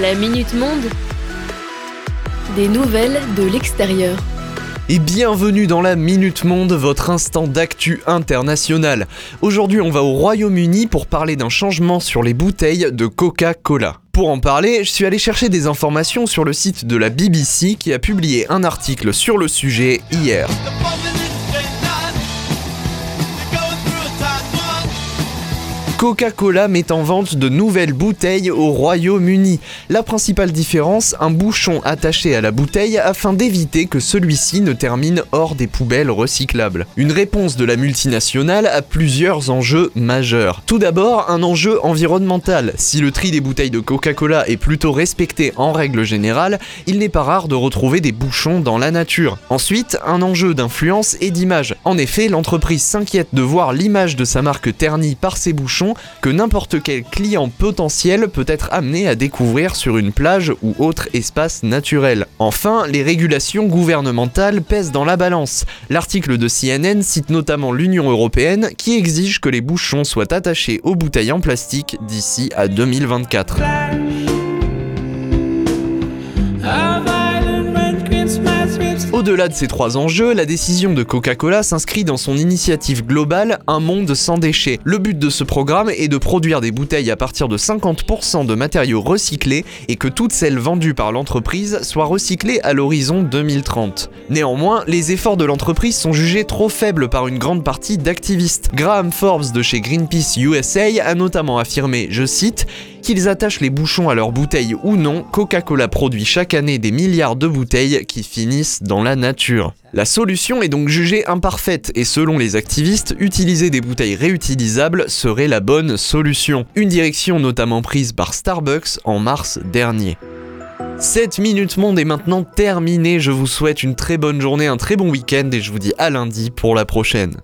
La Minute Monde. Des nouvelles de l'extérieur. Et bienvenue dans la Minute Monde, votre instant d'actu international. Aujourd'hui, on va au Royaume-Uni pour parler d'un changement sur les bouteilles de Coca-Cola. Pour en parler, je suis allé chercher des informations sur le site de la BBC qui a publié un article sur le sujet hier. Coca-Cola met en vente de nouvelles bouteilles au Royaume-Uni. La principale différence, un bouchon attaché à la bouteille afin d'éviter que celui-ci ne termine hors des poubelles recyclables. Une réponse de la multinationale a plusieurs enjeux majeurs. Tout d'abord, un enjeu environnemental. Si le tri des bouteilles de Coca-Cola est plutôt respecté en règle générale, il n'est pas rare de retrouver des bouchons dans la nature. Ensuite, un enjeu d'influence et d'image. En effet, l'entreprise s'inquiète de voir l'image de sa marque ternie par ses bouchons que n'importe quel client potentiel peut être amené à découvrir sur une plage ou autre espace naturel. Enfin, les régulations gouvernementales pèsent dans la balance. L'article de CNN cite notamment l'Union européenne qui exige que les bouchons soient attachés aux bouteilles en plastique d'ici à 2024. Au-delà de ces trois enjeux, la décision de Coca-Cola s'inscrit dans son initiative globale Un monde sans déchets. Le but de ce programme est de produire des bouteilles à partir de 50% de matériaux recyclés et que toutes celles vendues par l'entreprise soient recyclées à l'horizon 2030. Néanmoins, les efforts de l'entreprise sont jugés trop faibles par une grande partie d'activistes. Graham Forbes de chez Greenpeace USA a notamment affirmé, je cite, Qu'ils attachent les bouchons à leurs bouteilles ou non, Coca-Cola produit chaque année des milliards de bouteilles qui finissent dans la nature. La solution est donc jugée imparfaite et selon les activistes, utiliser des bouteilles réutilisables serait la bonne solution. Une direction notamment prise par Starbucks en mars dernier. 7 minutes monde est maintenant terminée, je vous souhaite une très bonne journée, un très bon week-end et je vous dis à lundi pour la prochaine.